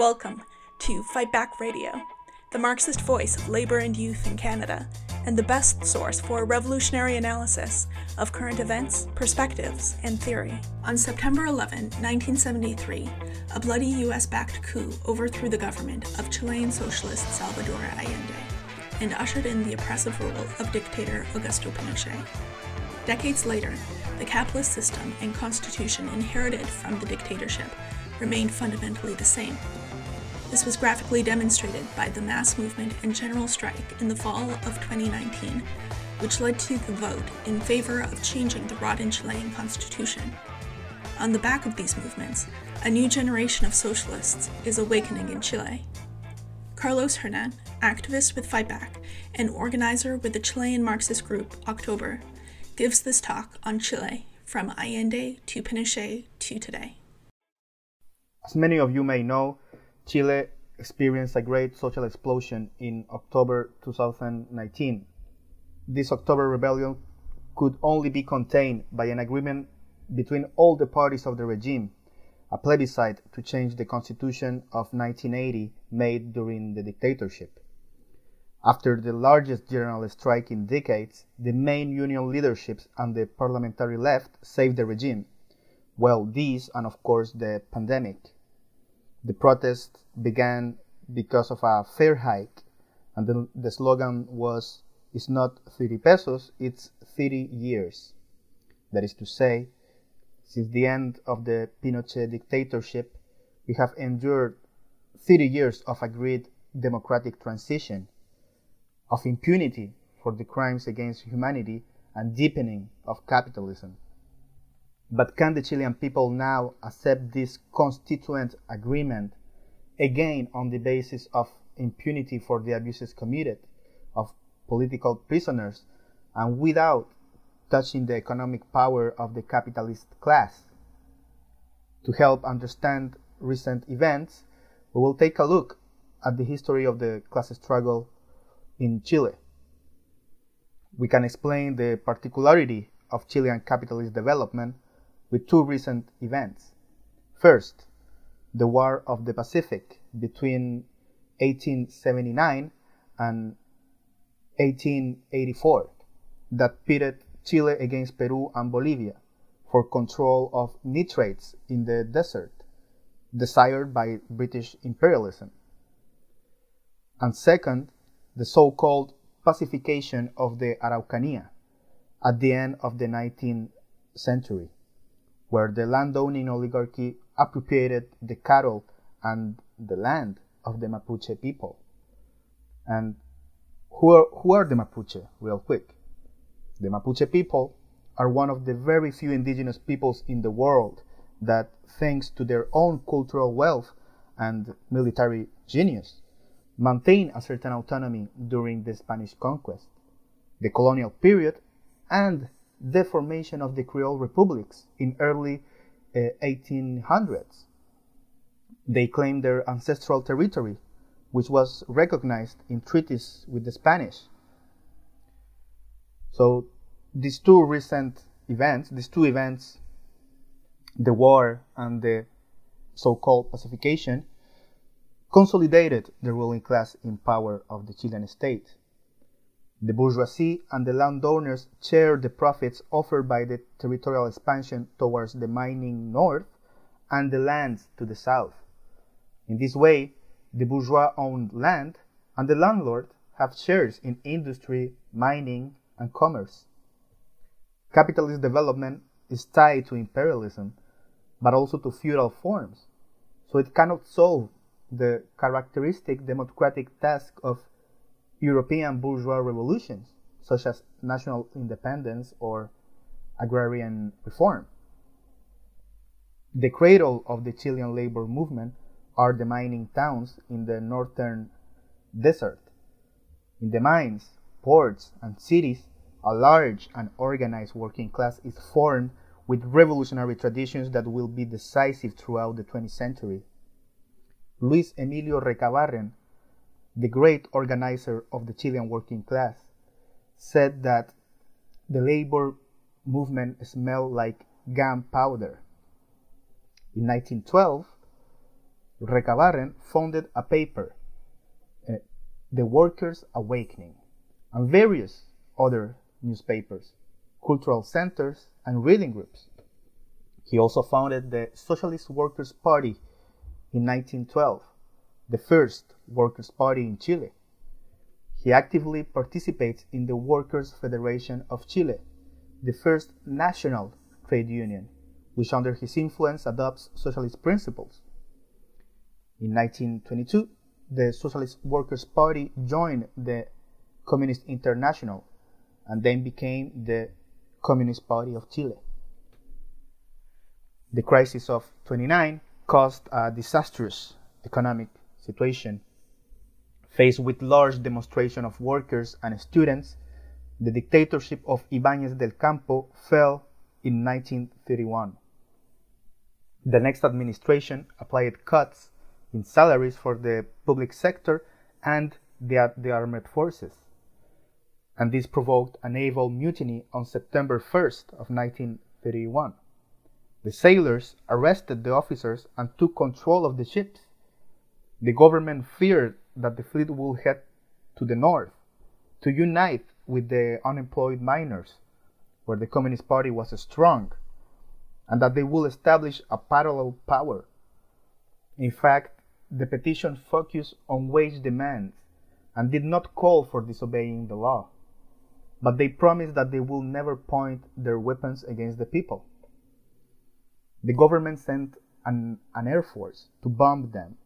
Welcome to Fight Back Radio, the Marxist voice of labor and youth in Canada, and the best source for revolutionary analysis of current events, perspectives, and theory. On September 11, 1973, a bloody US backed coup overthrew the government of Chilean socialist Salvador Allende and ushered in the oppressive rule of dictator Augusto Pinochet. Decades later, the capitalist system and constitution inherited from the dictatorship remained fundamentally the same. This was graphically demonstrated by the mass movement and general strike in the fall of 2019, which led to the vote in favor of changing the rotten Chilean constitution. On the back of these movements, a new generation of socialists is awakening in Chile. Carlos Hernan, activist with Fightback and organizer with the Chilean Marxist group October, gives this talk on Chile from Allende to Pinochet to today. As many of you may know, Chile experienced a great social explosion in October 2019. This October rebellion could only be contained by an agreement between all the parties of the regime, a plebiscite to change the constitution of 1980 made during the dictatorship. After the largest general strike in decades, the main union leaderships and the parliamentary left saved the regime. Well, these and of course the pandemic. The protest began because of a fare hike, and the, the slogan was, it's not 30 pesos, it's 30 years. That is to say, since the end of the Pinochet dictatorship, we have endured 30 years of agreed democratic transition of impunity for the crimes against humanity and deepening of capitalism. But can the Chilean people now accept this constituent agreement again on the basis of impunity for the abuses committed of political prisoners and without touching the economic power of the capitalist class? To help understand recent events, we will take a look at the history of the class struggle in Chile. We can explain the particularity of Chilean capitalist development with two recent events. First, the War of the Pacific between 1879 and 1884 that pitted Chile against Peru and Bolivia for control of nitrates in the desert desired by British imperialism. And second, the so-called pacification of the Araucanía at the end of the 19th century, where the landowning oligarchy appropriated the cattle and the land of the Mapuche people. And who are, who are the Mapuche, real quick? The Mapuche people are one of the very few indigenous peoples in the world that, thanks to their own cultural wealth and military genius, maintain a certain autonomy during the Spanish conquest, the colonial period, and the formation of the Creole republics in early uh, 1800s. They claimed their ancestral territory, which was recognized in treaties with the Spanish. So these two recent events, these two events, the war and the so-called pacification, consolidated the ruling class in power of the Chilean state. The bourgeoisie and the landowners shared the profits offered by the territorial expansion towards the mining north and the lands to the south. In this way, the bourgeois owned land and the landlord have shares in industry, mining, and commerce. Capitalist development is tied to imperialism, but also to feudal forms, so it cannot solve the characteristic democratic task of European bourgeois revolutions, such as national independence or agrarian reform. The cradle of the Chilean labor movement are the mining towns in the northern desert. In the mines, ports, and cities, a large and organized working class is formed with revolutionary traditions that will be decisive throughout the 20th century. Luis Emilio Recabarren, the great organizer of the Chilean working class, said that the labor movement smelled like gunpowder. In 1912, Recabarren founded a paper, uh, The Workers' Awakening, and various other newspapers, cultural centers, and reading groups. He also founded the Socialist Workers' Party in 1912, the first Workers' Party in Chile. He actively participates in the Workers' Federation of Chile, the first national trade union, which under his influence adopts socialist principles. In 1922, the Socialist Workers' Party joined the Communist International and then became the Communist Party of Chile. The crisis of 29 caused a disastrous economic situation. Faced with large demonstration of workers and students, the dictatorship of Ibáñez del Campo fell in 1931. The next administration applied cuts in salaries for the public sector and the, the armed forces. And this provoked a naval mutiny on September 1st of 1931. The sailors arrested the officers and took control of the ships. The government feared that the fleet would head to the north to unite with the unemployed miners, where the Communist Party was strong, and that they would establish a parallel power. In fact, the petition focused on wage demands and did not call for disobeying the law, but they promised that they will never point their weapons against the people. The government sent an, an air force to bomb them,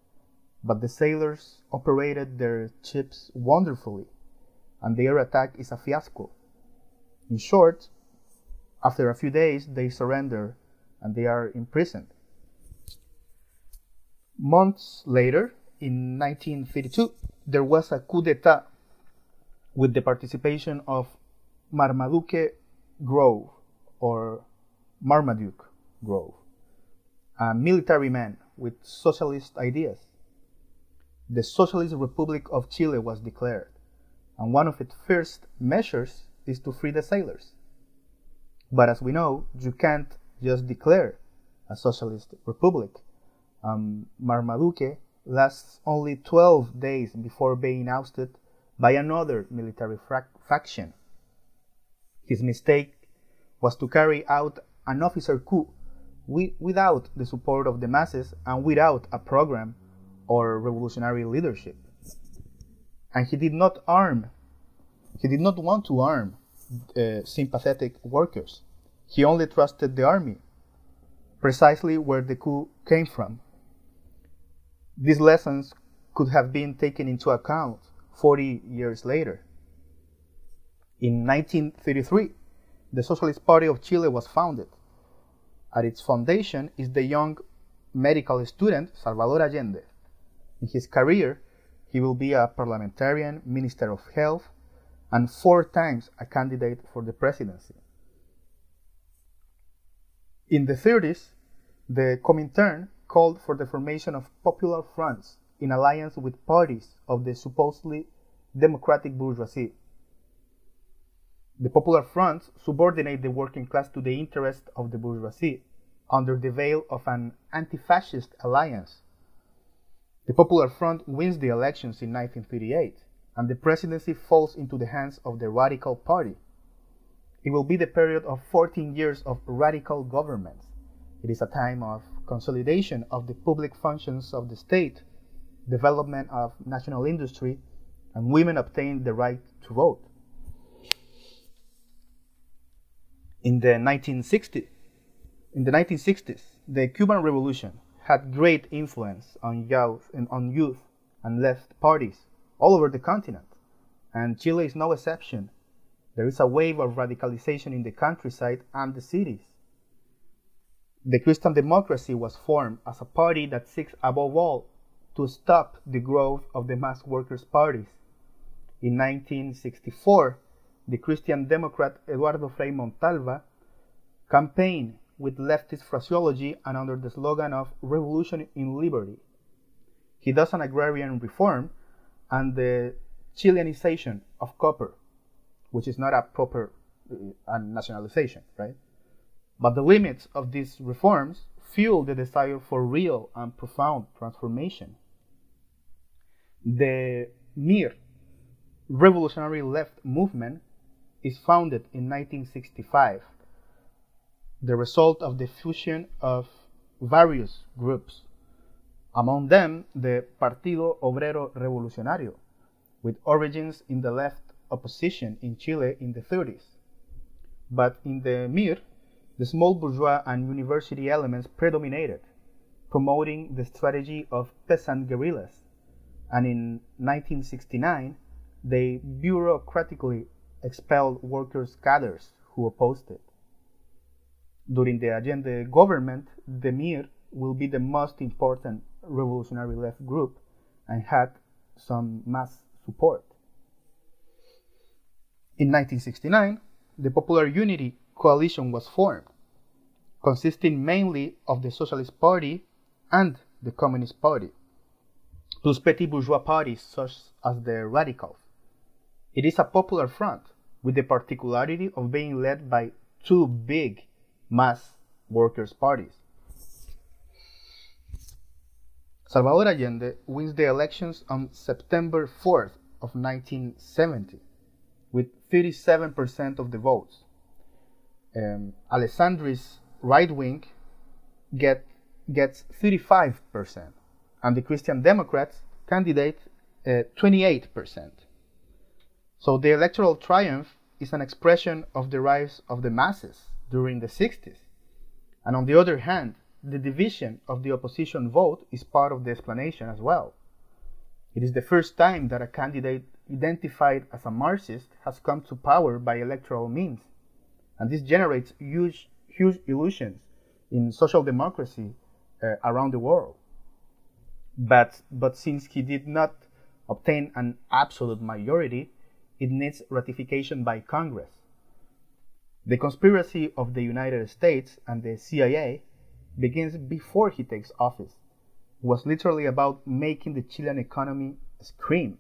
but the sailors operated their ships wonderfully, and their attack is a fiasco. In short, after a few days, they surrender and they are imprisoned. Months later, in 1952, there was a coup d'etat with the participation of Marmaduke Grove or Marmaduke Grove, a military man with socialist ideas. The Socialist Republic of Chile was declared, and one of its first measures is to free the sailors. But as we know, you can't just declare a socialist republic. Um, Marmaduke lasts only 12 days before being ousted by another military faction. His mistake was to carry out an officer coup wi- without the support of the masses and without a program or revolutionary leadership. And he did not arm, he did not want to arm uh, sympathetic workers. He only trusted the army, precisely where the coup came from. These lessons could have been taken into account 40 years later. In 1933, the Socialist Party of Chile was founded. At its foundation is the young medical student Salvador Allende. In his career, he will be a parliamentarian, minister of health, and four times a candidate for the presidency. In the 30s, the Comintern called for the formation of popular fronts in alliance with parties of the supposedly democratic bourgeoisie. The popular fronts subordinate the working class to the interest of the bourgeoisie under the veil of an anti fascist alliance. The Popular Front wins the elections in 1938, and the presidency falls into the hands of the Radical Party. It will be the period of 14 years of radical governments. It is a time of consolidation of the public functions of the state, development of national industry, and women obtain the right to vote. In the 1960s, in the 1960s, the Cuban Revolution had great influence on youth and on youth and left parties all over the continent, and Chile is no exception. There is a wave of radicalization in the countryside and the cities. The Christian democracy was formed as a party that seeks above all to stop the growth of the mass workers' parties. In 1964, the Christian Democrat Eduardo Frei Montalva campaigned with leftist phraseology and under the slogan of Revolution in Liberty. He does an agrarian reform and the Chileanization of copper, which is not a proper uh, nationalization, right? But the limits of these reforms fuel the desire for real and profound transformation. The MIR, Revolutionary Left Movement, is founded in 1965, the result of the fusion of various groups, among them the Partido Obrero Revolucionario, with origins in the left opposition in Chile in the 30s. But in the MIR, the small bourgeois and university elements predominated, promoting the strategy of peasant guerrillas, and in 1969 they bureaucratically expelled workers' cadres who opposed it. During the Allende government, the MIR will be the most important revolutionary left group and had some mass support. In 1969, the Popular Unity coalition was formed, consisting mainly of the Socialist Party and the Communist Party, plus petty bourgeois parties such as the Radicals. It is a popular front, with the particularity of being led by two big mass workers' parties. Salvador Allende wins the elections on September 4th of 1970 with 37% of the votes. Um, Alessandri's right wing get, gets 35%, and the Christian Democrats candidate uh, 28%. So the electoral triumph is an expression of the rise of the masses during the 60s. And on the other hand, the division of the opposition vote is part of the explanation as well. It is the first time that a candidate identified as a Marxist has come to power by electoral means, and this generates huge, huge illusions in social democracy uh, around the world. But, but since he did not obtain an absolute majority, it needs ratification by Congress. The conspiracy of the United States and the CIA begins before he takes office. It was literally about making the Chilean economy scream,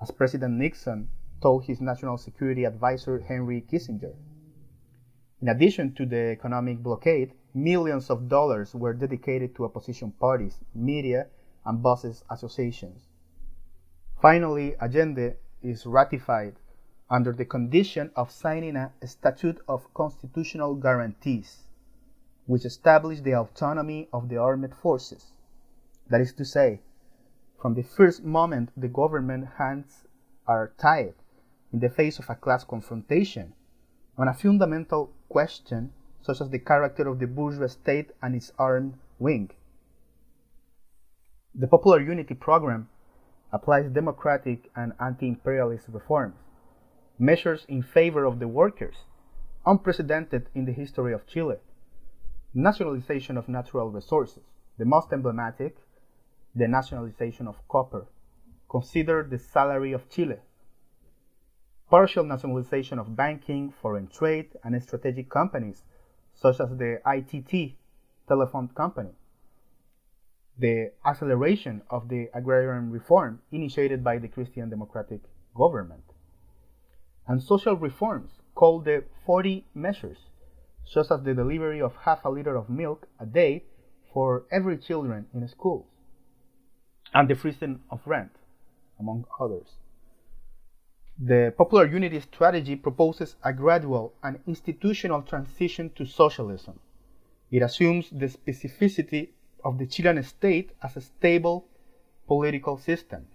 as President Nixon told his national security advisor Henry Kissinger. In addition to the economic blockade, millions of dollars were dedicated to opposition parties, media, and bosses associations. Finally, Allende is ratified under the condition of signing a Statute of Constitutional Guarantees, which established the autonomy of the armed forces. That is to say, from the first moment the government hands are tied in the face of a class confrontation on a fundamental question such as the character of the bourgeois state and its armed wing. The Popular Unity Program applies democratic and anti-imperialist reforms, measures in favor of the workers, unprecedented in the history of Chile, nationalization of natural resources, the most emblematic, the nationalization of copper, consider the salary of Chile, partial nationalization of banking, foreign trade, and strategic companies, such as the ITT telephone company, the acceleration of the agrarian reform initiated by the Christian Democratic government, and social reforms called the 40 measures, such as the delivery of half a liter of milk a day for every children in schools, and the freezing of rent, among others. The Popular Unity strategy proposes a gradual and institutional transition to socialism. It assumes the specificity of the Chilean state as a stable political system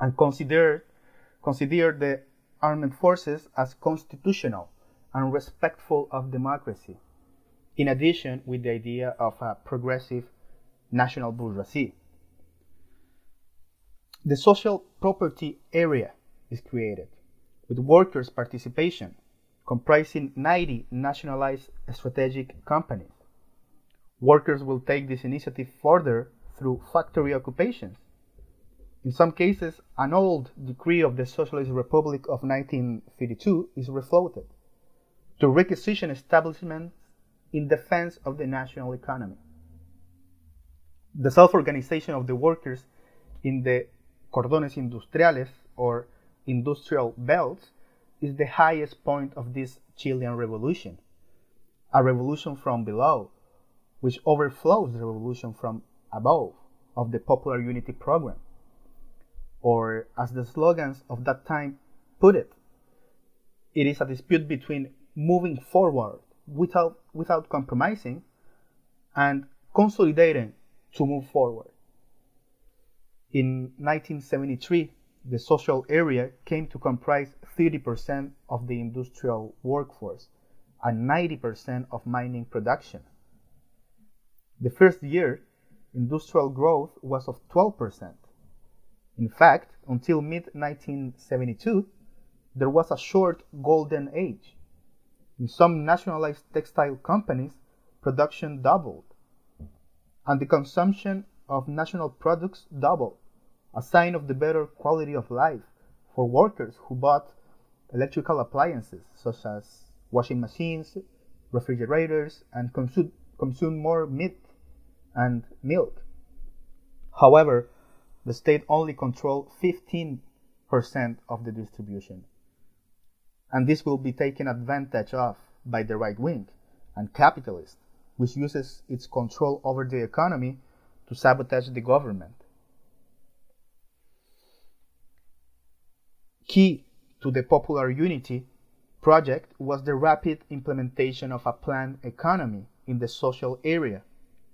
and consider, consider the armed forces as constitutional and respectful of democracy, in addition with the idea of a progressive national bourgeoisie. The social property area is created, with workers' participation, comprising 90 nationalized strategic companies. Workers will take this initiative further through factory occupations. In some cases, an old decree of the Socialist Republic of 1952 is refloated to requisition establishments in defense of the national economy. The self organization of the workers in the cordones industriales or industrial belts is the highest point of this Chilean revolution. A revolution from below, which overflows the revolution from above of the Popular Unity Program. Or, as the slogans of that time put it, it is a dispute between moving forward without, without compromising and consolidating to move forward. In 1973, the social area came to comprise 30% of the industrial workforce and 90% of mining production. The first year, industrial growth was of 12%. In fact, until mid 1972, there was a short golden age. In some nationalized textile companies, production doubled, and the consumption of national products doubled, a sign of the better quality of life for workers who bought electrical appliances such as washing machines, refrigerators, and consumed consume more meat and milk. However, the state only controlled 15% of the distribution. And this will be taken advantage of by the right wing and capitalists, which uses its control over the economy to sabotage the government. Key to the popular unity project was the rapid implementation of a planned economy in the social area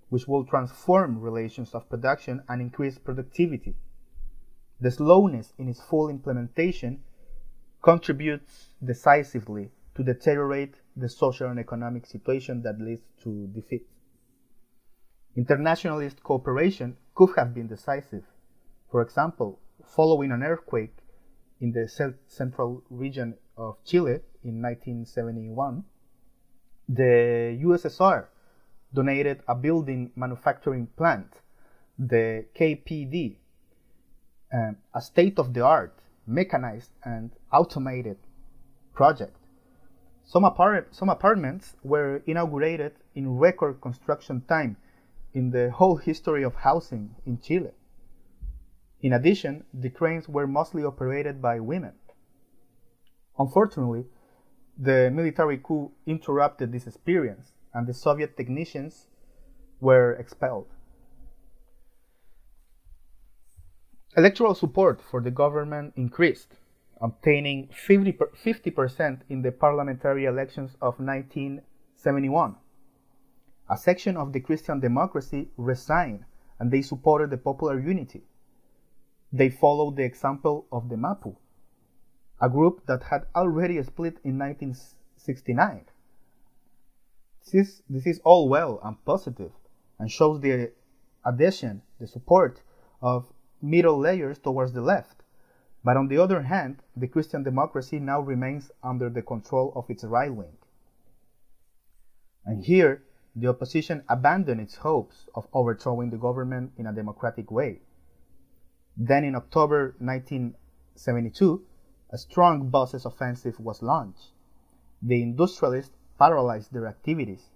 which will transform relations of production and increase productivity. The slowness in its full implementation contributes decisively to deteriorate the social and economic situation that leads to defeat. Internationalist cooperation could have been decisive. For example, following an earthquake in the central region of Chile in 1971, the USSR donated a building manufacturing plant, the KPD, um, a state of the art, mechanized, and automated project. Some, some apartments were inaugurated in record construction time in the whole history of housing in Chile. In addition, the cranes were mostly operated by women. Unfortunately, the military coup interrupted this experience and the Soviet technicians were expelled. Electoral support for the government increased, obtaining 50% in the parliamentary elections of 1971. A section of the Christian democracy resigned and they supported the popular unity. They followed the example of the Mapu, a group that had already split in 1969 this is, this is all well and positive and shows the adhesion, the support of middle layers towards the left. But on the other hand, the Christian democracy now remains under the control of its right wing. And here, the opposition abandoned its hopes of overthrowing the government in a democratic way. Then in October 1972, a strong bosses offensive was launched. The industrialists paralyzed their activities.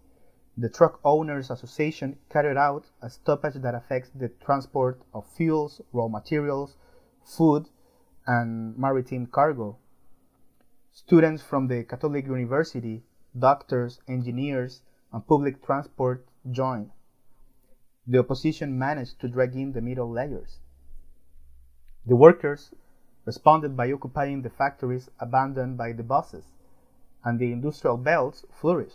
The Truck Owners Association carried out a stoppage that affects the transport of fuels, raw materials, food, and maritime cargo. Students from the Catholic University, doctors, engineers, and public transport joined. The opposition managed to drag in the middle layers. The workers responded by occupying the factories abandoned by the bosses and the industrial belts flourish.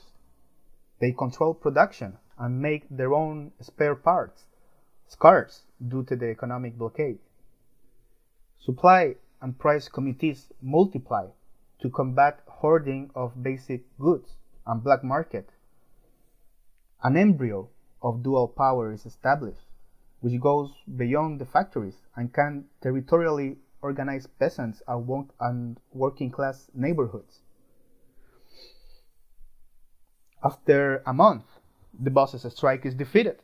They control production and make their own spare parts, scarce due to the economic blockade. Supply and price committees multiply to combat hoarding of basic goods and black market. An embryo of dual power is established, which goes beyond the factories and can territorially organize peasants and working class neighborhoods. After a month, the bosses' strike is defeated,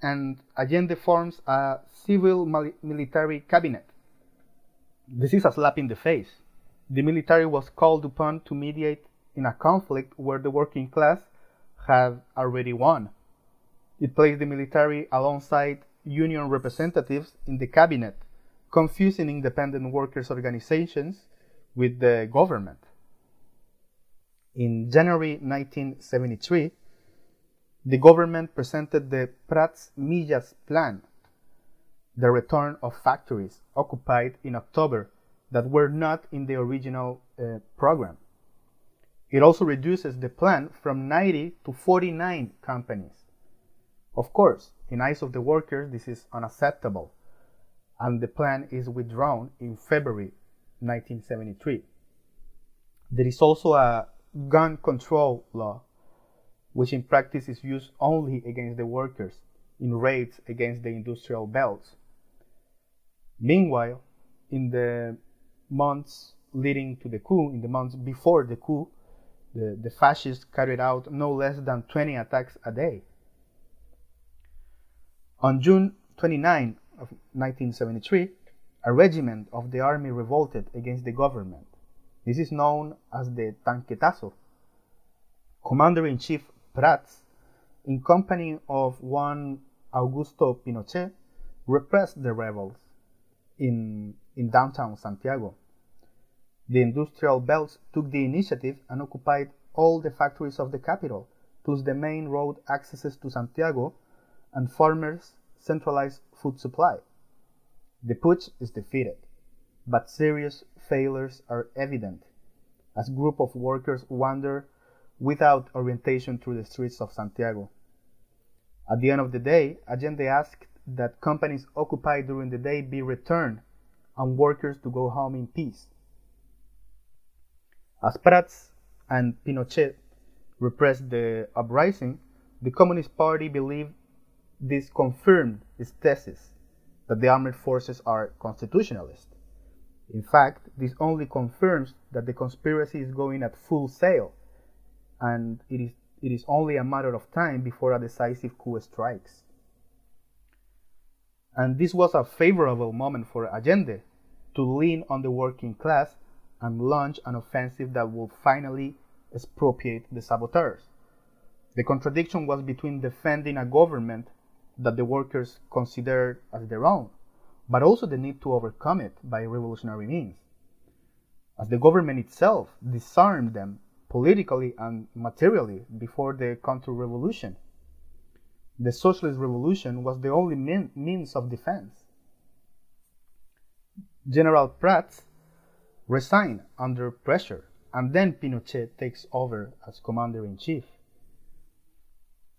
and Allende forms a civil military cabinet. This is a slap in the face. The military was called upon to mediate in a conflict where the working class had already won. It placed the military alongside union representatives in the cabinet, confusing independent workers' organizations with the government. In January 1973, the government presented the Prats Millas Plan, the return of factories occupied in October that were not in the original uh, program. It also reduces the plan from 90 to 49 companies. Of course, in eyes of the workers, this is unacceptable, and the plan is withdrawn in February 1973. There is also a gun control law, which in practice is used only against the workers in raids against the industrial belts. Meanwhile, in the months leading to the coup, in the months before the coup, the, the fascists carried out no less than 20 attacks a day. On June 29 of 1973, a regiment of the army revolted against the government. This is known as the Tanquetazo. Commander-in-Chief Prats, in company of one Augusto Pinochet, repressed the rebels in, in downtown Santiago. The industrial belts took the initiative and occupied all the factories of the capital, plus the main road accesses to Santiago and farmers' centralized food supply. The putsch is defeated, but serious failures are evident as group of workers wander without orientation through the streets of Santiago. At the end of the day, Allende asked that companies occupied during the day be returned and workers to go home in peace. As Prats and Pinochet repressed the uprising, the Communist Party believed this confirmed its thesis that the armed forces are constitutionalist. In fact, this only confirms that the conspiracy is going at full sail, and it is, it is only a matter of time before a decisive coup strikes. And this was a favorable moment for Allende to lean on the working class and launch an offensive that would finally expropriate the saboteurs. The contradiction was between defending a government that the workers considered as their own, but also the need to overcome it by revolutionary means. As the government itself disarmed them politically and materially before the counter revolution. The socialist revolution was the only mean, means of defense. General Prats resigned under pressure, and then Pinochet takes over as commander in chief.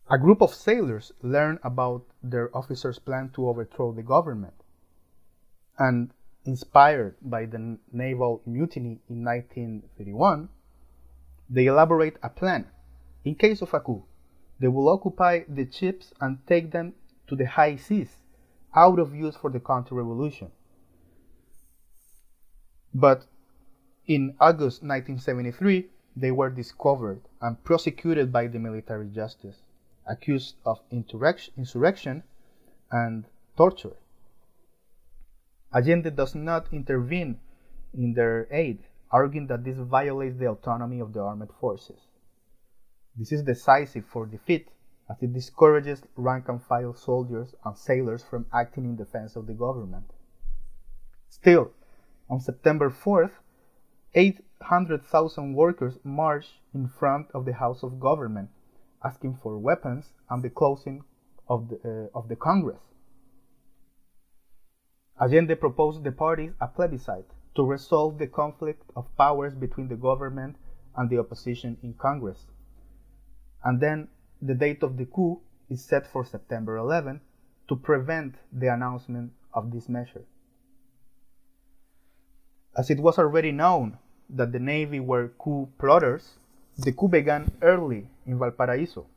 A group of sailors learn about their officer's plan to overthrow the government. And inspired by the naval mutiny in 1931, they elaborate a plan. In case of a coup, they will occupy the ships and take them to the high seas, out of use for the counter revolution. But in August 1973, they were discovered and prosecuted by the military justice accused of insurrection and torture. Allende does not intervene in their aid, arguing that this violates the autonomy of the armed forces. This is decisive for defeat, as it discourages rank and file soldiers and sailors from acting in defense of the government. Still, on September 4th, 800,000 workers marched in front of the House of Government asking for weapons and the closing of the, uh, of the Congress. Allende proposed the parties a plebiscite to resolve the conflict of powers between the government and the opposition in Congress. And then the date of the coup is set for September 11 to prevent the announcement of this measure. As it was already known that the Navy were coup plotters, the coup began early in Valparaiso,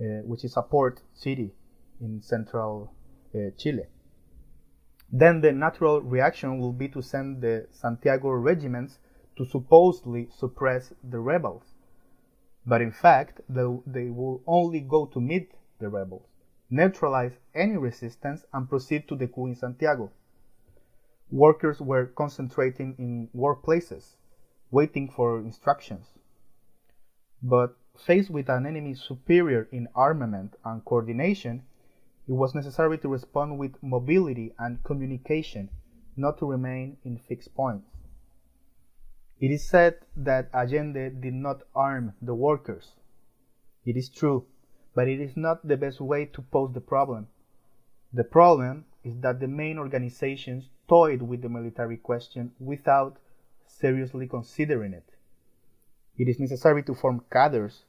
uh, which is a port city in central uh, Chile. Then the natural reaction will be to send the Santiago regiments to supposedly suppress the rebels. But in fact, they, will only go to meet the rebels, neutralize any resistance, and proceed to the coup in Santiago. Workers were concentrating in workplaces, waiting for instructions but faced with an enemy superior in armament and coordination, it was necessary to respond with mobility and communication, not to remain in fixed points. It is said that Allende did not arm the workers. It is true, but it is not the best way to pose the problem. The problem is that the main organizations toyed with the military question without seriously considering it. It is necessary to form cadres,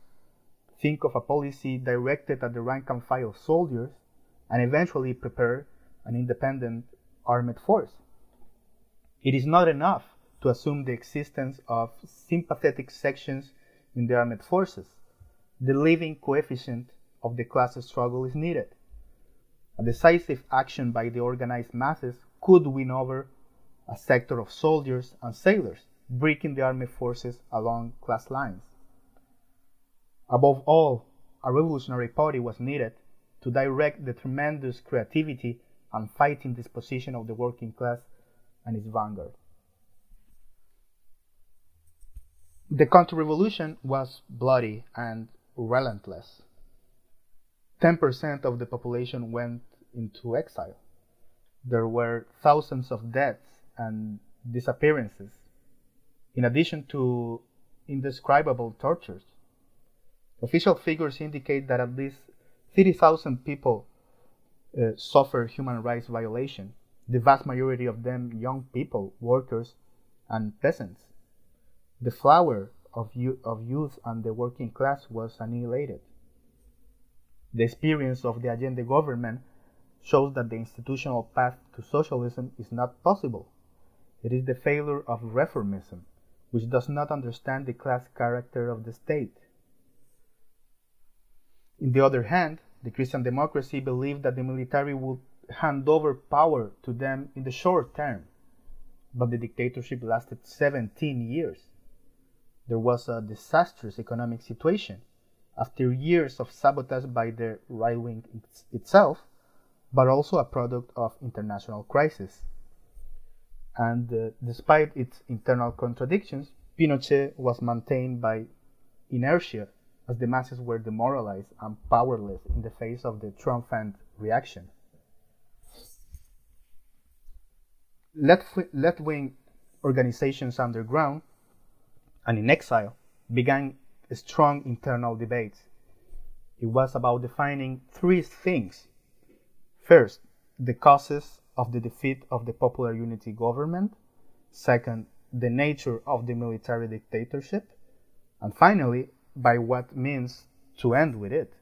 think of a policy directed at the rank and file soldiers, and eventually prepare an independent armed force. It is not enough to assume the existence of sympathetic sections in the armed forces. The living coefficient of the class struggle is needed. A decisive action by the organized masses could win over a sector of soldiers and sailors, breaking the armed forces along class lines. Above all, a revolutionary party was needed to direct the tremendous creativity and fighting disposition of the working class and its vanguard. The counter-revolution was bloody and relentless. 10% of the population went into exile. There were thousands of deaths and disappearances, in addition to indescribable tortures. Official figures indicate that at least 30,000 people uh, suffered human rights violation, the vast majority of them young people, workers, and peasants. The flower of, of youth and the working class was annihilated. The experience of the Allende government shows that the institutional path to socialism is not possible. It is the failure of reformism, which does not understand the class character of the state. In the other hand, the Christian democracy believed that the military would hand over power to them in the short term, but the dictatorship lasted 17 years there was a disastrous economic situation after years of sabotage by the right wing itself, but also a product of international crisis. And uh, despite its internal contradictions, Pinochet was maintained by inertia as the masses were demoralized and powerless in the face of the triumphant reaction. Left wing organizations underground and in exile, began strong internal debates. It was about defining three things. First, the causes of the defeat of the Popular Unity government. Second, the nature of the military dictatorship. And finally, by what means to end with it.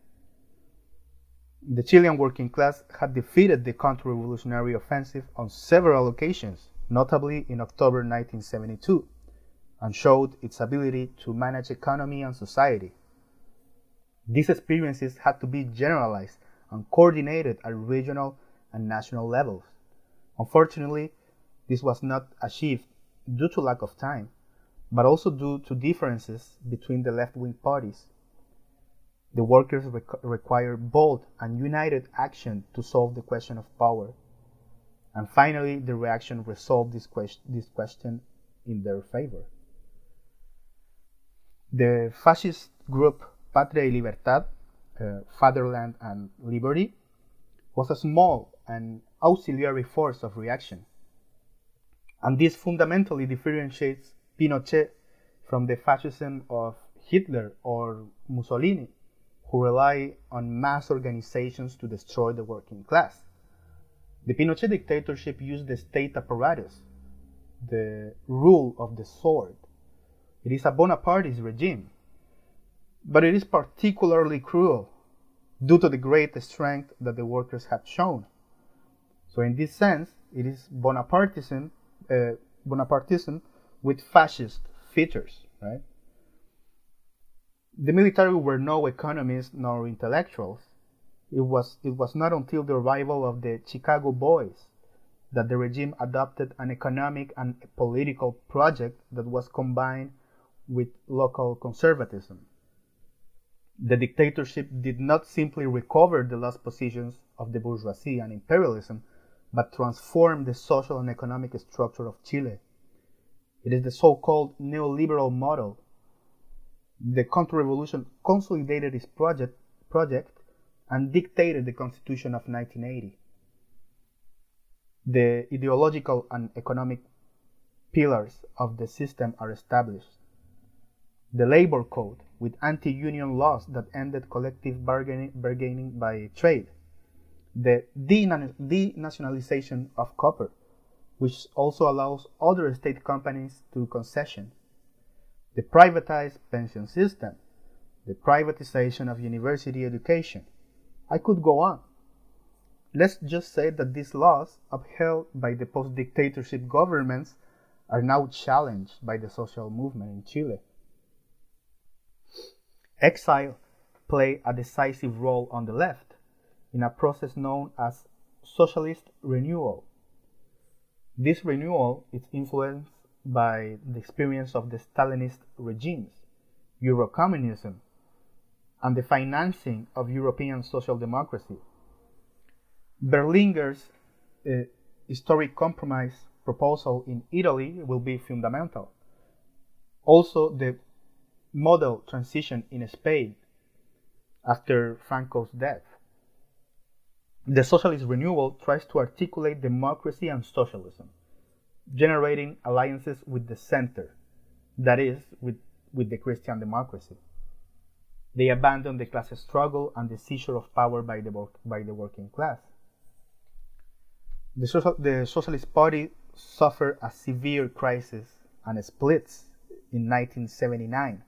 The Chilean working class had defeated the counter revolutionary offensive on several occasions, notably in October 1972 and showed its ability to manage economy and society. These experiences had to be generalized and coordinated at regional and national levels. Unfortunately, this was not achieved due to lack of time, but also due to differences between the left wing parties. The workers requ- require bold and united action to solve the question of power. And finally, the reaction resolved this, this question in their favor. The fascist group Patria y Libertad, uh, Fatherland and Liberty, was a small and auxiliary force of reaction. And this fundamentally differentiates Pinochet from the fascism of Hitler or Mussolini, who rely on mass organizations to destroy the working class. The Pinochet dictatorship used the state apparatus, the rule of the sword, it is a Bonapartist regime, but it is particularly cruel due to the great strength that the workers have shown. So, in this sense, it is Bonapartism, uh, Bonapartism with fascist features, right? The military were no economists nor intellectuals. It was, it was not until the arrival of the Chicago Boys that the regime adopted an economic and political project that was combined with local conservatism. The dictatorship did not simply recover the lost positions of the bourgeoisie and imperialism, but transformed the social and economic structure of Chile. It is the so called neoliberal model. The counter revolution consolidated its project, project and dictated the Constitution of 1980. The ideological and economic pillars of the system are established the labor code, with anti union laws that ended collective bargaining, bargaining by trade, the denationalization of copper, which also allows other state companies to concession, the privatized pension system, the privatization of university education. I could go on. Let's just say that these laws, upheld by the post dictatorship governments, are now challenged by the social movement in Chile. Exile played a decisive role on the left in a process known as socialist renewal. This renewal is influenced by the experience of the Stalinist regimes, Eurocommunism, and the financing of European social democracy. Berlinguer's uh, historic compromise proposal in Italy will be fundamental. Also, the model transition in Spain after Franco's death. The socialist renewal tries to articulate democracy and socialism, generating alliances with the center, that is, with, with the Christian democracy. They abandon the class struggle and the seizure of power by the, by the working class. The, social, the Socialist Party suffered a severe crisis and splits in 1979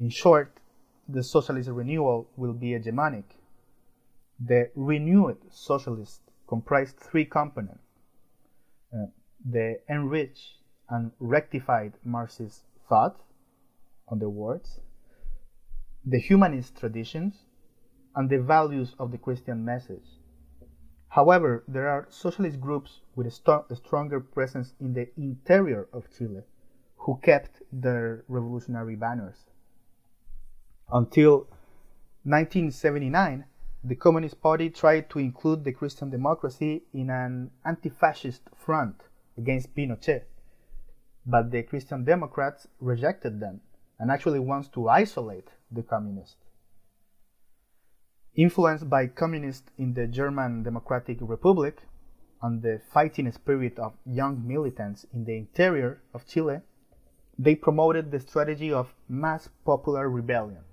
in short, the socialist renewal will be hegemonic. The renewed socialist comprised three components uh, the enriched and rectified Marxist thought, on the words, the humanist traditions, and the values of the Christian message. However, there are socialist groups with a, st- a stronger presence in the interior of Chile who kept their revolutionary banners. Until 1979, the Communist Party tried to include the Christian democracy in an anti fascist front against Pinochet. But the Christian Democrats rejected them and actually wants to isolate the communists. Influenced by communists in the German Democratic Republic and the fighting spirit of young militants in the interior of Chile, they promoted the strategy of mass popular rebellion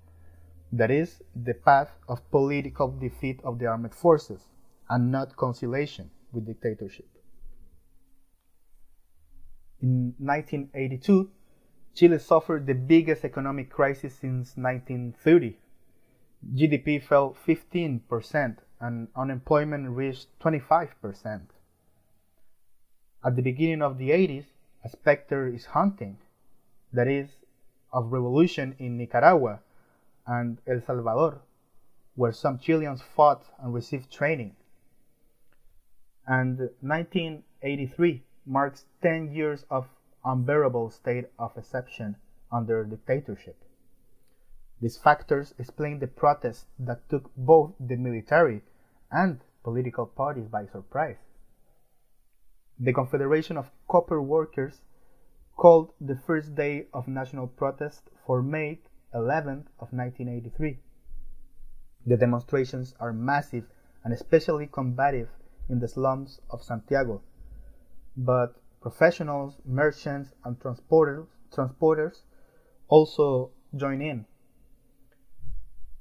that is, the path of political defeat of the armed forces, and not conciliation with dictatorship. In 1982, Chile suffered the biggest economic crisis since 1930. GDP fell 15% and unemployment reached 25%. At the beginning of the 80s, a specter is haunting, that is, of revolution in Nicaragua and El Salvador, where some Chileans fought and received training. And 1983 marks 10 years of unbearable state of exception under dictatorship. These factors explain the protests that took both the military and political parties by surprise. The Confederation of Copper Workers called the first day of national protest for May 11th of 1983. The demonstrations are massive and especially combative in the slums of Santiago. But professionals, merchants, and transporters, transporters also join in.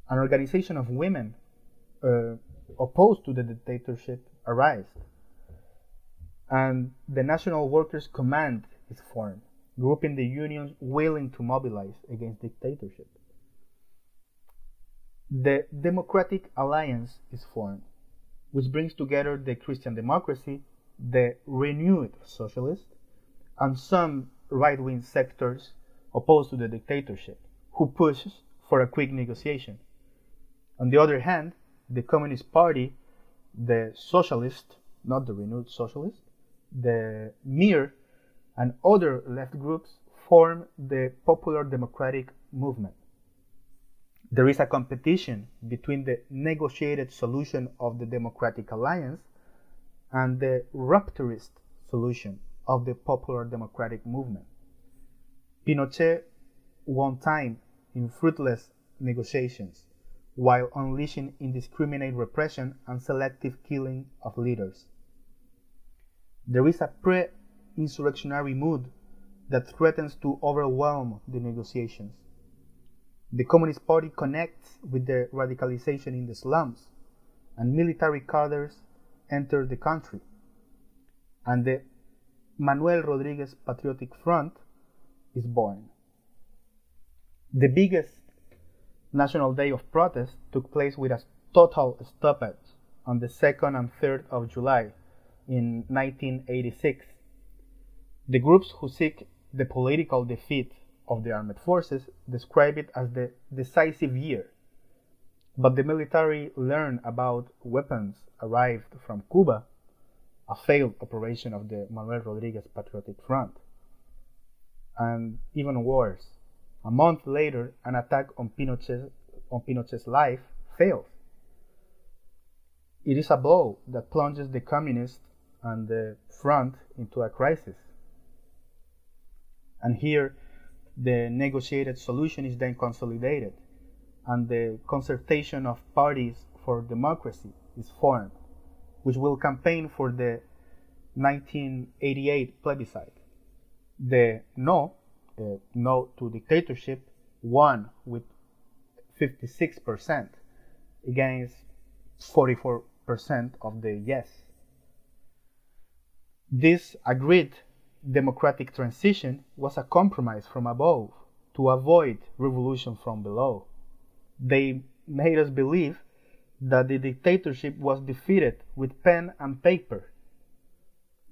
An organization of women uh, opposed to the dictatorship arose, and the National Workers' Command is formed grouping the unions willing to mobilize against dictatorship. The Democratic Alliance is formed, which brings together the Christian democracy, the renewed socialist, and some right wing sectors opposed to the dictatorship, who pushes for a quick negotiation. On the other hand, the Communist Party, the socialist, not the renewed socialist, the MIR and other left groups form the Popular Democratic Movement. There is a competition between the negotiated solution of the Democratic Alliance and the rupturist solution of the Popular Democratic Movement. Pinochet won time in fruitless negotiations while unleashing indiscriminate repression and selective killing of leaders. There is a pre insurrectionary mood that threatens to overwhelm the negotiations. The Communist Party connects with the radicalization in the slums, and military cadres enter the country. And the Manuel Rodriguez Patriotic Front is born. The biggest National Day of Protest took place with a total stoppage on the 2nd and 3rd of July in 1986. The groups who seek the political defeat of the armed forces describe it as the decisive year. But the military learned about weapons arrived from Cuba, a failed operation of the Manuel Rodriguez Patriotic Front. And even worse, a month later, an attack on on Pinochet's life fails. It is a blow that plunges the communists and the front into a crisis. And here, the negotiated solution is then consolidated, and the concertation of parties for democracy is formed, which will campaign for the 1988 plebiscite. The no, the no to dictatorship, won with 56% against 44% of the yes. This agreed democratic transition was a compromise from above to avoid revolution from below. They made us believe that the dictatorship was defeated with pen and paper.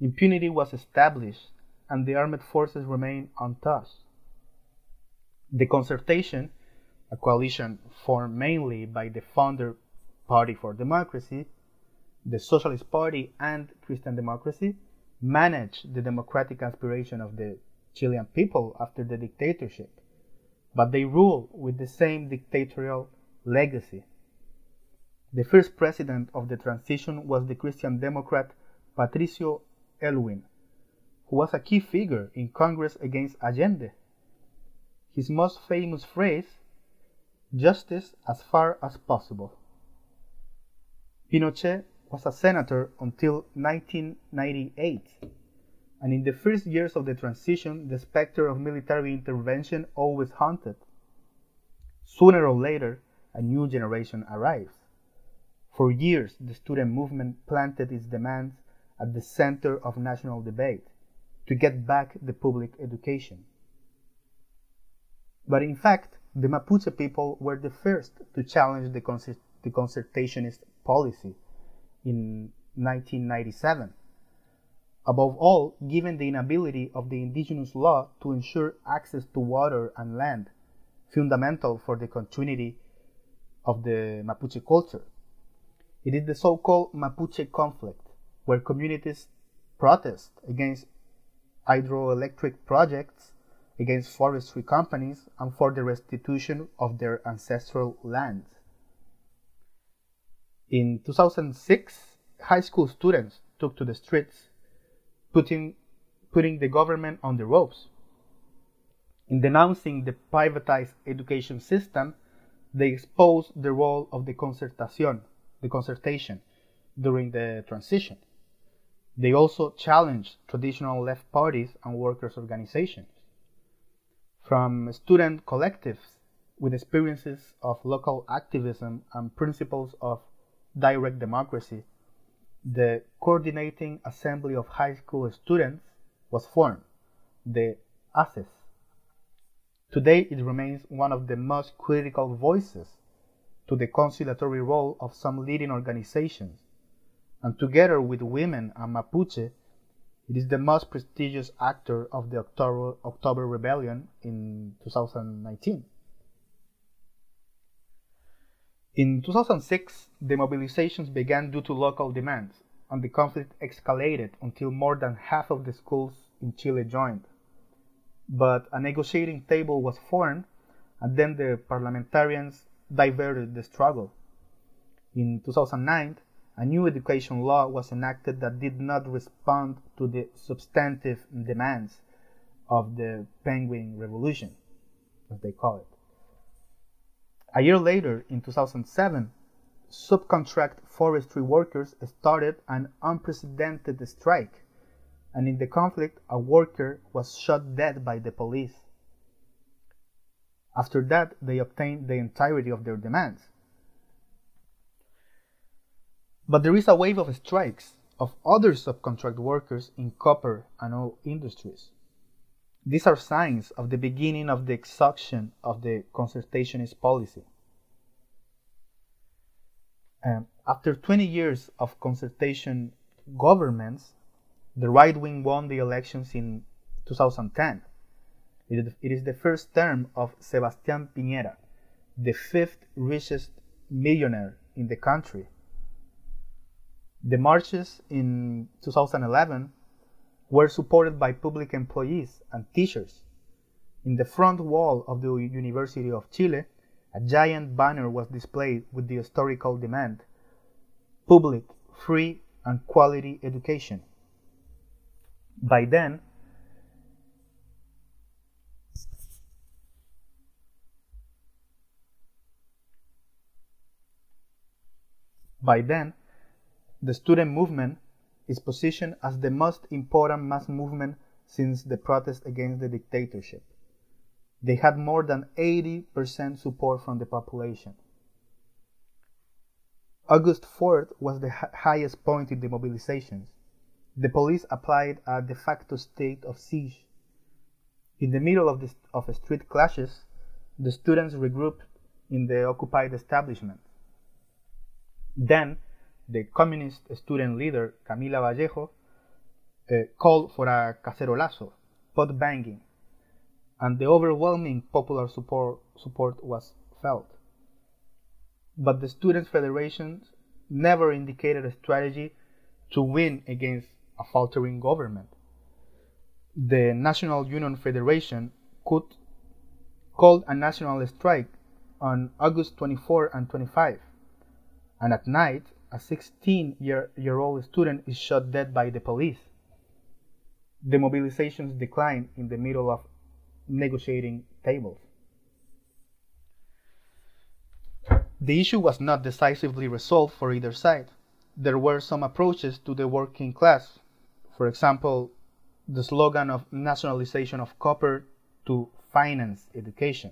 Impunity was established and the armed forces remained untouched. The concertation, a coalition formed mainly by the founder Party for Democracy, the Socialist Party, and Christian Democracy, manage the democratic aspiration of the Chilean people after the dictatorship, but they rule with the same dictatorial legacy. The first president of the transition was the Christian Democrat Patricio Aylwin, who was a key figure in Congress against Allende. His most famous phrase, justice as far as possible. Pinochet was a senator until 1998, and in the first years of the transition, the specter of military intervention always haunted. Sooner or later, a new generation arrives. For years, the student movement planted its demands at the center of national debate to get back the public education. But in fact, the Mapuche people were the first to challenge the, concert- the concertationist policy in 1997. Above all, given the inability of the indigenous law to ensure access to water and land, fundamental for the continuity of the Mapuche culture. It is the so called Mapuche conflict, where communities protest against hydroelectric projects, against forestry companies, and for the restitution of their ancestral lands. In 2006, high school students took to the streets, putting, putting the government on the ropes. In denouncing the privatized education system, they exposed the role of the concertación, the concertation during the transition. They also challenged traditional left parties and workers' organizations. From student collectives with experiences of local activism and principles of direct democracy, the Coordinating Assembly of High School Students was formed, the ACES. Today it remains one of the most critical voices to the conciliatory role of some leading organizations, and together with women and Mapuche, it is the most prestigious actor of the October, October Rebellion in 2019. In 2006, the mobilizations began due to local demands, and the conflict escalated until more than half of the schools in Chile joined. But a negotiating table was formed, and then the parliamentarians diverted the struggle. In 2009, a new education law was enacted that did not respond to the substantive demands of the Penguin Revolution, as they call it. A year later, in 2007, subcontract forestry workers started an unprecedented strike, and in the conflict, a worker was shot dead by the police. After that, they obtained the entirety of their demands. But there is a wave of strikes of other subcontract workers in copper and oil industries. These are signs of the beginning of the exhaustion of the concertationist policy. Um, after 20 years of concertation governments, the right wing won the elections in 2010. It is the first term of Sebastián Piñera, the fifth richest millionaire in the country. The marches in 2011 were supported by public employees and teachers. In the front wall of the University of Chile, a giant banner was displayed with the historical demand public, free, and quality education. By then, by then, the student movement is positioned as the most important mass movement since the protest against the dictatorship. They had more than 80% support from the population. August 4th was the highest point in the mobilizations. The police applied a de facto state of siege. In the middle of, the, of street clashes, the students regrouped in the occupied establishment. Then, the communist student leader Camila Vallejo uh, called for a cacerolazo, pot banging, and the overwhelming popular support, support was felt. But the Students' Federation never indicated a strategy to win against a faltering government. The National Union Federation could called a national strike on August 24 and 25, and at night a 16 year, year old student is shot dead by the police. The mobilizations decline in the middle of negotiating tables. The issue was not decisively resolved for either side. There were some approaches to the working class. For example, the slogan of nationalization of copper to finance education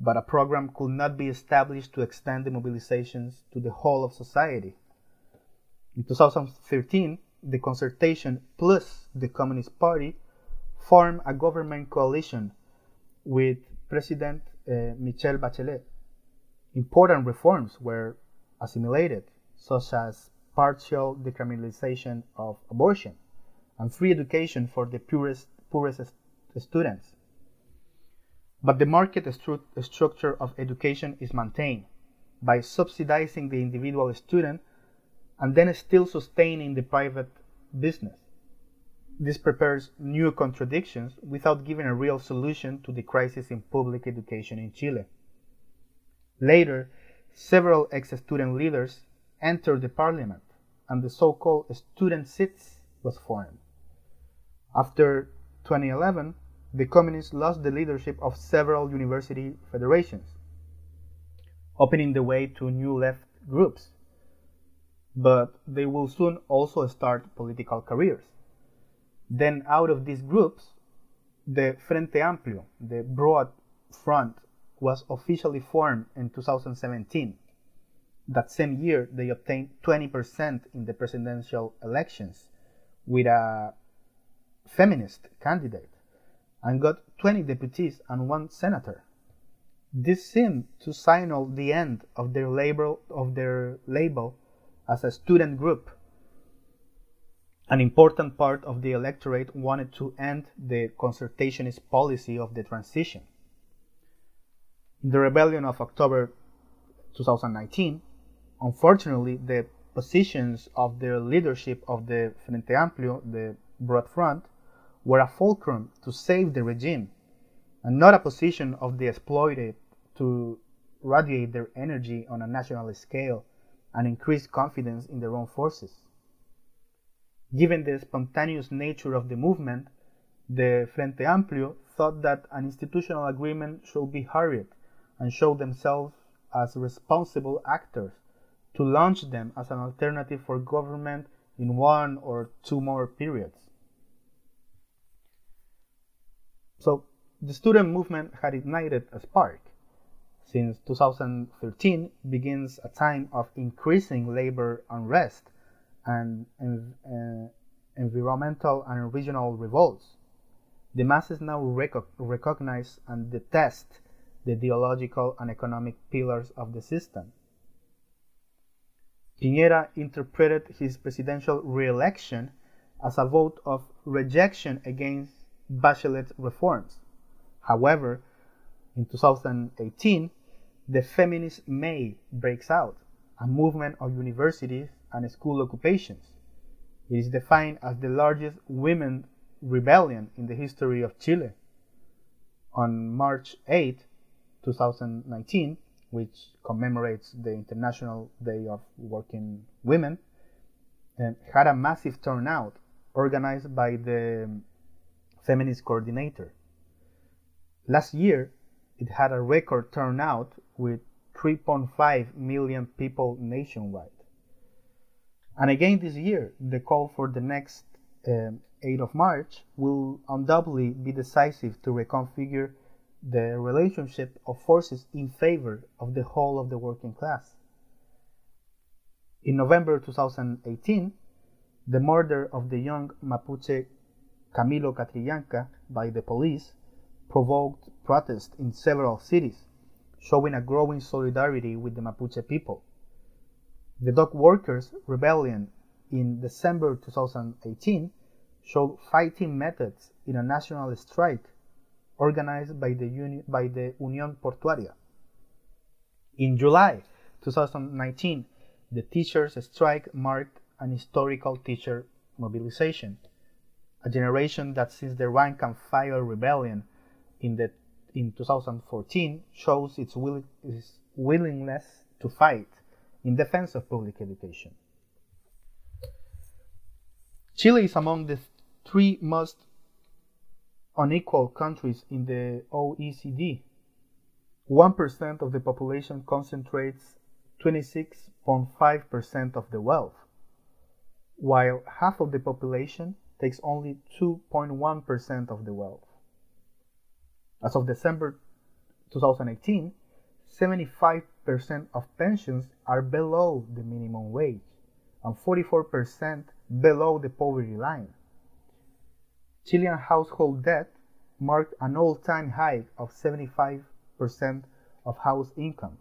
but a program could not be established to extend the mobilizations to the whole of society. In 2013, the concertation plus the Communist Party formed a government coalition with President uh, Michelle Bachelet. Important reforms were assimilated, such as partial decriminalization of abortion and free education for the poorest students. But the market stru structure of education is maintained by subsidizing the individual student and then still sustaining the private business. This prepares new contradictions without giving a real solution to the crisis in public education in Chile. Later, several ex-student leaders entered the parliament and the so-called Student Sitz was formed. After 2011, the communists lost the leadership of several university federations, opening the way to new left groups. But they will soon also start political careers. Then, out of these groups, the Frente Amplio, the broad front, was officially formed in 2017. That same year, they obtained 20% in the presidential elections with a feminist candidate and got 20 deputies and one senator. This seemed to signal the end of their label, of their label as a student group. An important part of the electorate wanted to end the concertationist policy of the transition. In the rebellion of October 2019, unfortunately, the positions of the leadership of the Frente Amplio, the Broad Front, were a fulcrum to save the regime and not a position of the exploited to radiate their energy on a national scale and increase confidence in their own forces. Given the spontaneous nature of the movement, the Frente Amplio thought that an institutional agreement should be hurried and show themselves as responsible actors to launch them as an alternative for government in one or two more periods. So the student movement had ignited a spark. Since 2013 begins a time of increasing labor unrest and uh, environmental and regional revolts. The masses now rec- recognize and detest the ideological and economic pillars of the system. Piñera interpreted his presidential re-election as a vote of rejection against Bachelet's reforms. However, in 2018, the feminist May breaks out, a movement of universities and school occupations. It is defined as the largest women rebellion in the history of Chile. On March 8, 2019, which commemorates the International Day of Working Women, and had a massive turnout organized by the feminist coordinator. Last year, it had a record turnout with 3.5 million people nationwide. And again this year, the call for the next um, 8th of March will undoubtedly be decisive to reconfigure the relationship of forces in favor of the whole of the working class. In November 2018, the murder of the young Mapuche Camilo Catrillanca by the police provoked protests in several cities, showing a growing solidarity with the Mapuche people. The dock workers' rebellion in December 2018 showed fighting methods in a national strike organized by the, Uni- by the Unión Portuaria. In July 2019, the teachers' strike marked an historical teacher mobilization, a generation that since the rank and file rebellion in, the, in 2014 shows its, will, its willingness to fight in defense of public education. Chile is among the three most unequal countries in the OECD. 1% of the population concentrates 26.5% of the wealth, while half of the population takes only 2.1% of the wealth. As of December 2018, 75% of pensions are below the minimum wage and 44% below the poverty line. Chilean household debt marked an all-time high of 75% of house income.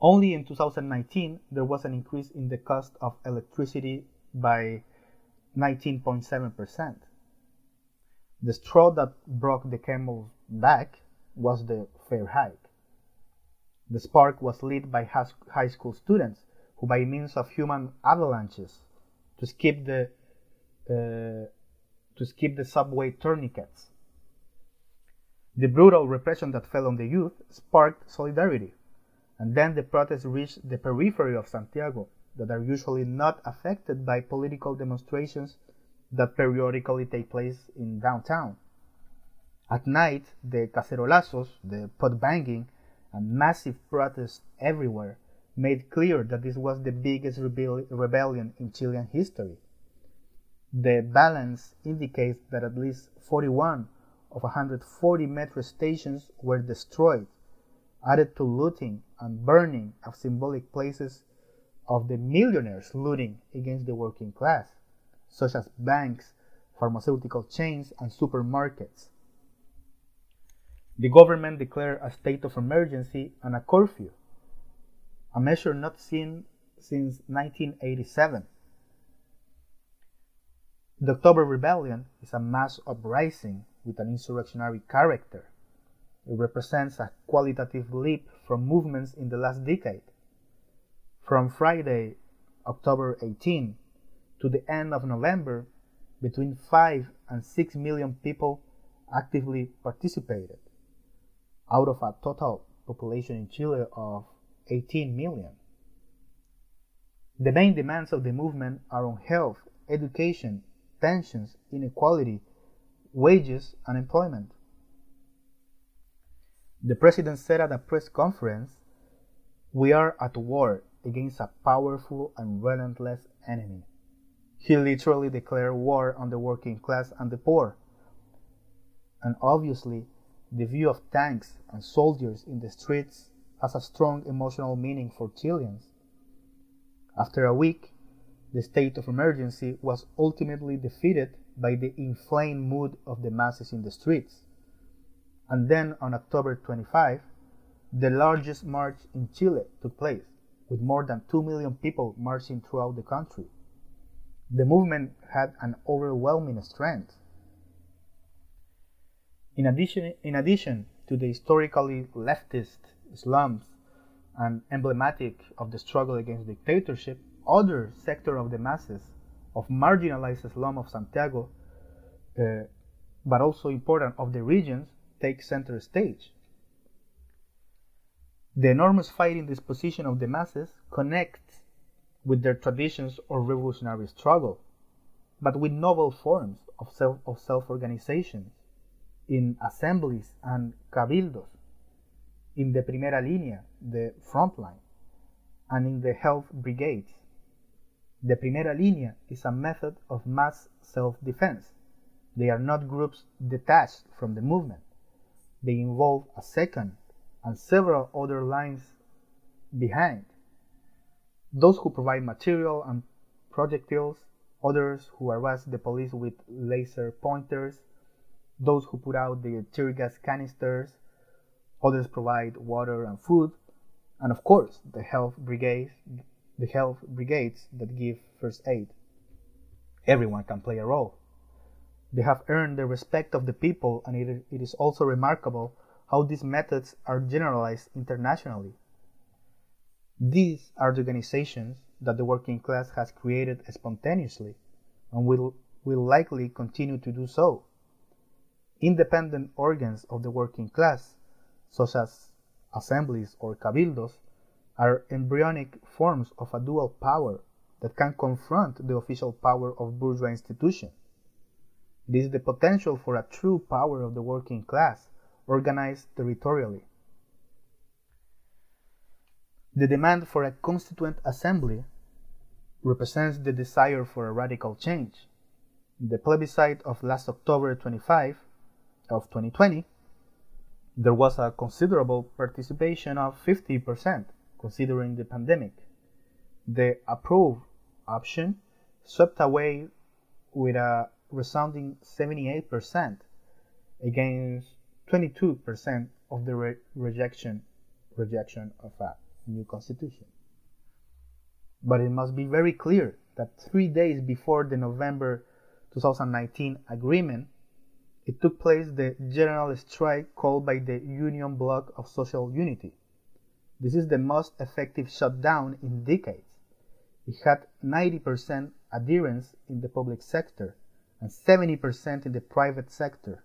Only in 2019 there was an increase in the cost of electricity by 19.7%. The straw that broke the camel's back was the fare hike. The spark was lit by high school students who, by means of human avalanches, to skip the uh, to skip the subway tourniquets. The brutal repression that fell on the youth sparked solidarity, and then the protests reached the periphery of Santiago, that are usually not affected by political demonstrations that periodically take place in downtown. At night, the cacerolazos, the pot banging, and massive protests everywhere made clear that this was the biggest rebel- rebellion in Chilean history. The balance indicates that at least 41 of 140 metro stations were destroyed, added to looting and burning of symbolic places of the millionaires looting against the working class, such as banks, pharmaceutical chains, and supermarkets. The government declared a state of emergency and a curfew, a measure not seen since 1987. The October Rebellion is a mass uprising with an insurrectionary character. It represents a qualitative leap from movements in the last decade. From Friday, October 18, to the end of November, between 5 and 6 million people actively participated, out of a total population in Chile of 18 million. The main demands of the movement are on health, education, pensions, inequality, wages, and employment. The president said at a press conference, We are at war against a powerful and relentless enemy. He literally declared war on the working class and the poor. and obviously the view of tanks and soldiers in the streets has a strong emotional meaning for Chileans. After a week, the state of emergency was ultimately defeated by the inflamed mood of the masses in the streets. And then on October 25, the largest march in Chile took place, with more than 2 million people marching throughout the country. The movement had an overwhelming strength. In addition, in addition to the historically leftist slums and emblematic of the struggle against dictatorship, other sector of the masses of marginalized slum of Santiago, uh, but also important of the regions, take center stage. The enormous fighting disposition of the masses connects with their traditions or revolutionary struggle, but with novel forms of self of self-organization in assemblies and cabildos, in the primera línea, the front line, and in the health brigades. The primera línea is a method of mass self-defense. They are not groups detached from the movement. They involve a second and several other lines behind. Those who provide material and projectiles, others who arrest the police with laser pointers, those who put out the tear gas canisters, others provide water and food, and of course the health brigades, the health brigades that give first aid. Everyone can play a role. They have earned the respect of the people, and it, it is also remarkable how these methods are generalized internationally. These are the organizations that the working class has created spontaneously and will, will likely continue to do so. Independent organs of the working class, such as assemblies or cabildos, are embryonic forms of a dual power that can confront the official power of bourgeois institutions. It is the potential for a true power of the working class organized territorially. The demand for a constituent assembly represents the desire for a radical change. The plebiscite of last October 25 of 2020, there was a considerable participation of 50% considering the pandemic. The approve option swept away with a resounding 78% against 22% of the re- rejection rejection of a new constitution. But it must be very clear that 3 days before the November 2019 agreement it took place the general strike called by the Union Bloc of Social Unity. This is the most effective shutdown in decades. It had 90% adherence in the public sector and 70% in the private sector.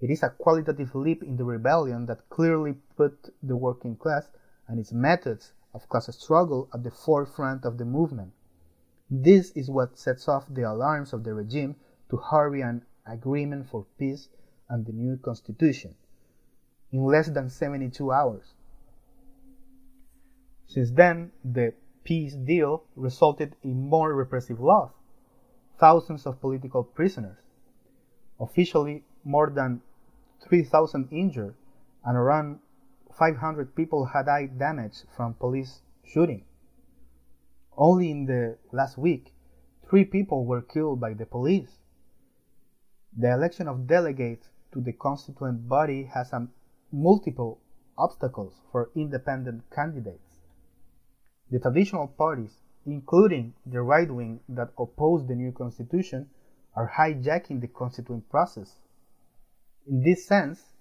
It is a qualitative leap in the rebellion that clearly put the working class and its methods of class struggle at the forefront of the movement. This is what sets off the alarms of the regime to hurry an agreement for peace and the new constitution in less than 72 hours. Since then, the peace deal resulted in more repressive laws, thousands of political prisoners, officially more than 3,000 injured, and around 500 people had died damaged from police shooting. Only in the last week, three people were killed by the police. The election of delegates to the constituent body has a multiple obstacles for independent candidates. The traditional parties, including the right wing that oppose the new constitution, are hijacking the constituent process. In this sense,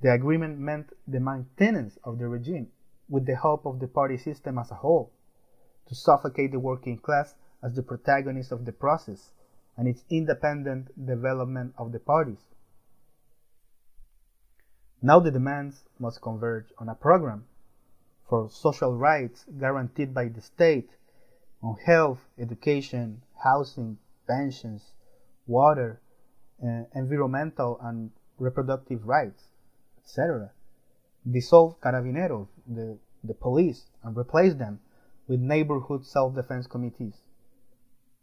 the agreement meant the maintenance of the regime with the help of the party system as a whole, to suffocate the working class as the protagonist of the process and its independent development of the parties. Now the demands must converge on a program for social rights guaranteed by the state on health, education, housing, pensions, water, uh, environmental and reproductive rights, etc. Dissolve carabineros, the, the police, and replace them with neighborhood self-defense committees.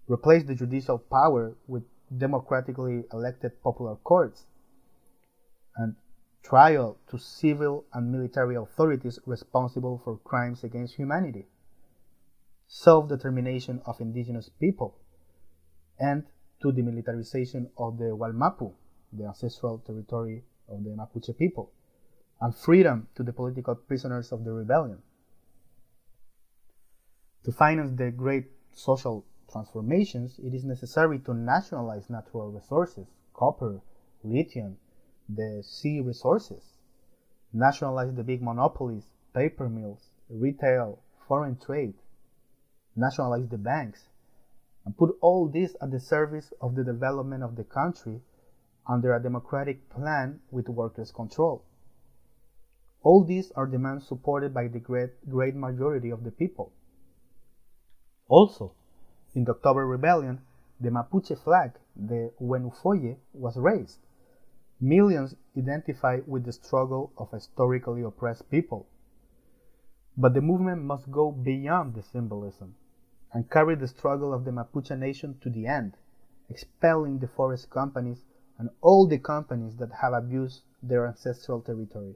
Replace the judicial power with democratically elected popular courts and trial to civil and military authorities responsible for crimes against humanity, self determination of indigenous people, and to the militarization of the Wallmapu, the ancestral territory of the Mapuche people, and freedom to the political prisoners of the rebellion. To finance the great social transformations, it is necessary to nationalize natural resources, copper, lithium, the sea resources, nationalize the big monopolies, paper mills, retail, foreign trade, nationalize the banks, and put all this at the service of the development of the country under a democratic plan with workers' control. All these are demands supported by the great, great majority of the people. Also, in the October Rebellion, the Mapuche flag, the Huenufoye, was raised. Millions identify with the struggle of historically oppressed people. But the movement must go beyond the symbolism and carry the struggle of the Mapuche nation to the end, expelling the forest companies and all the companies that have abused their ancestral territory.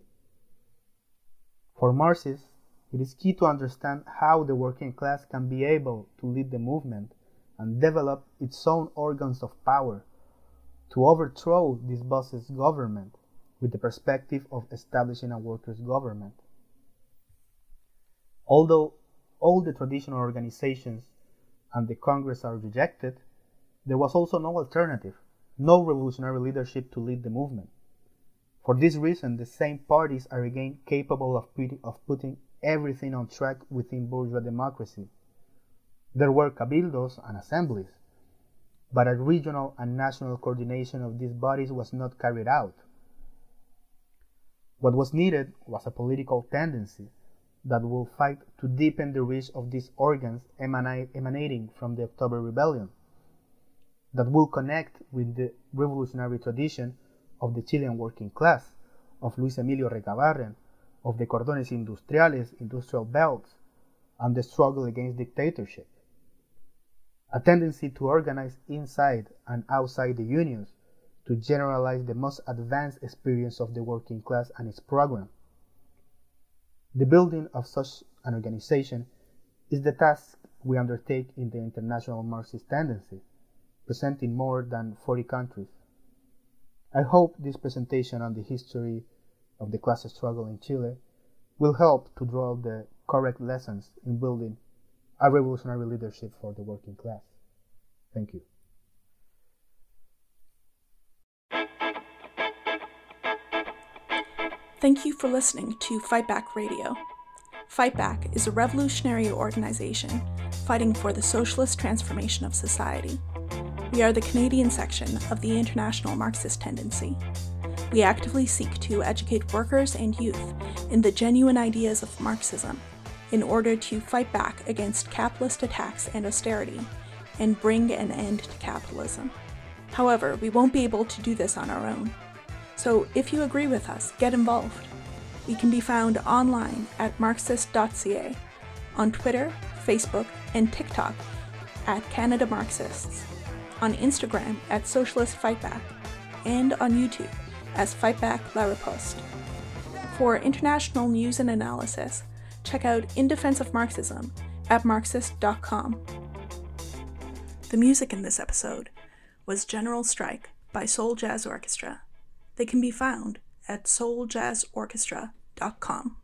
For Marxists, it is key to understand how the working class can be able to lead the movement and develop its own organs of power to overthrow this boss's government with the perspective of establishing a workers' government. Although all the traditional organizations and the Congress are rejected, there was also no alternative, no revolutionary leadership to lead the movement. For this reason, the same parties are again capable of, of putting everything on track within bourgeois democracy. There were cabildos and assemblies, but a regional and national coordination of these bodies was not carried out. What was needed was a political tendency that will fight to deepen the reach of these organs emanating from the October Rebellion, that will connect with the revolutionary tradition of the Chilean working class, of Luis Emilio Recabarren, of the cordones industriales, industrial belts, and the struggle against dictatorship. A tendency to organize inside and outside the unions to generalize the most advanced experience of the working class and its program. The building of such an organization is the task we undertake in the International Marxist Tendency, present in more than 40 countries. I hope this presentation on the history of the class struggle in Chile will help to draw the correct lessons in building a revolutionary leadership for the working class. Thank you. Thank you for listening to Fight Back Radio. Fight Back is a revolutionary organization fighting for the socialist transformation of society. We are the Canadian section of the International Marxist Tendency. We actively seek to educate workers and youth in the genuine ideas of Marxism in order to fight back against capitalist attacks and austerity and bring an end to capitalism. However, we won't be able to do this on our own. So if you agree with us, get involved. We can be found online at marxist.ca, on Twitter, Facebook, and TikTok at Canada Marxists on Instagram at Socialist Fightback, and on YouTube as Fightback La Riposte. For international news and analysis, check out In Defense of Marxism at Marxist.com. The music in this episode was General Strike by Soul Jazz Orchestra. They can be found at souljazzorchestra.com.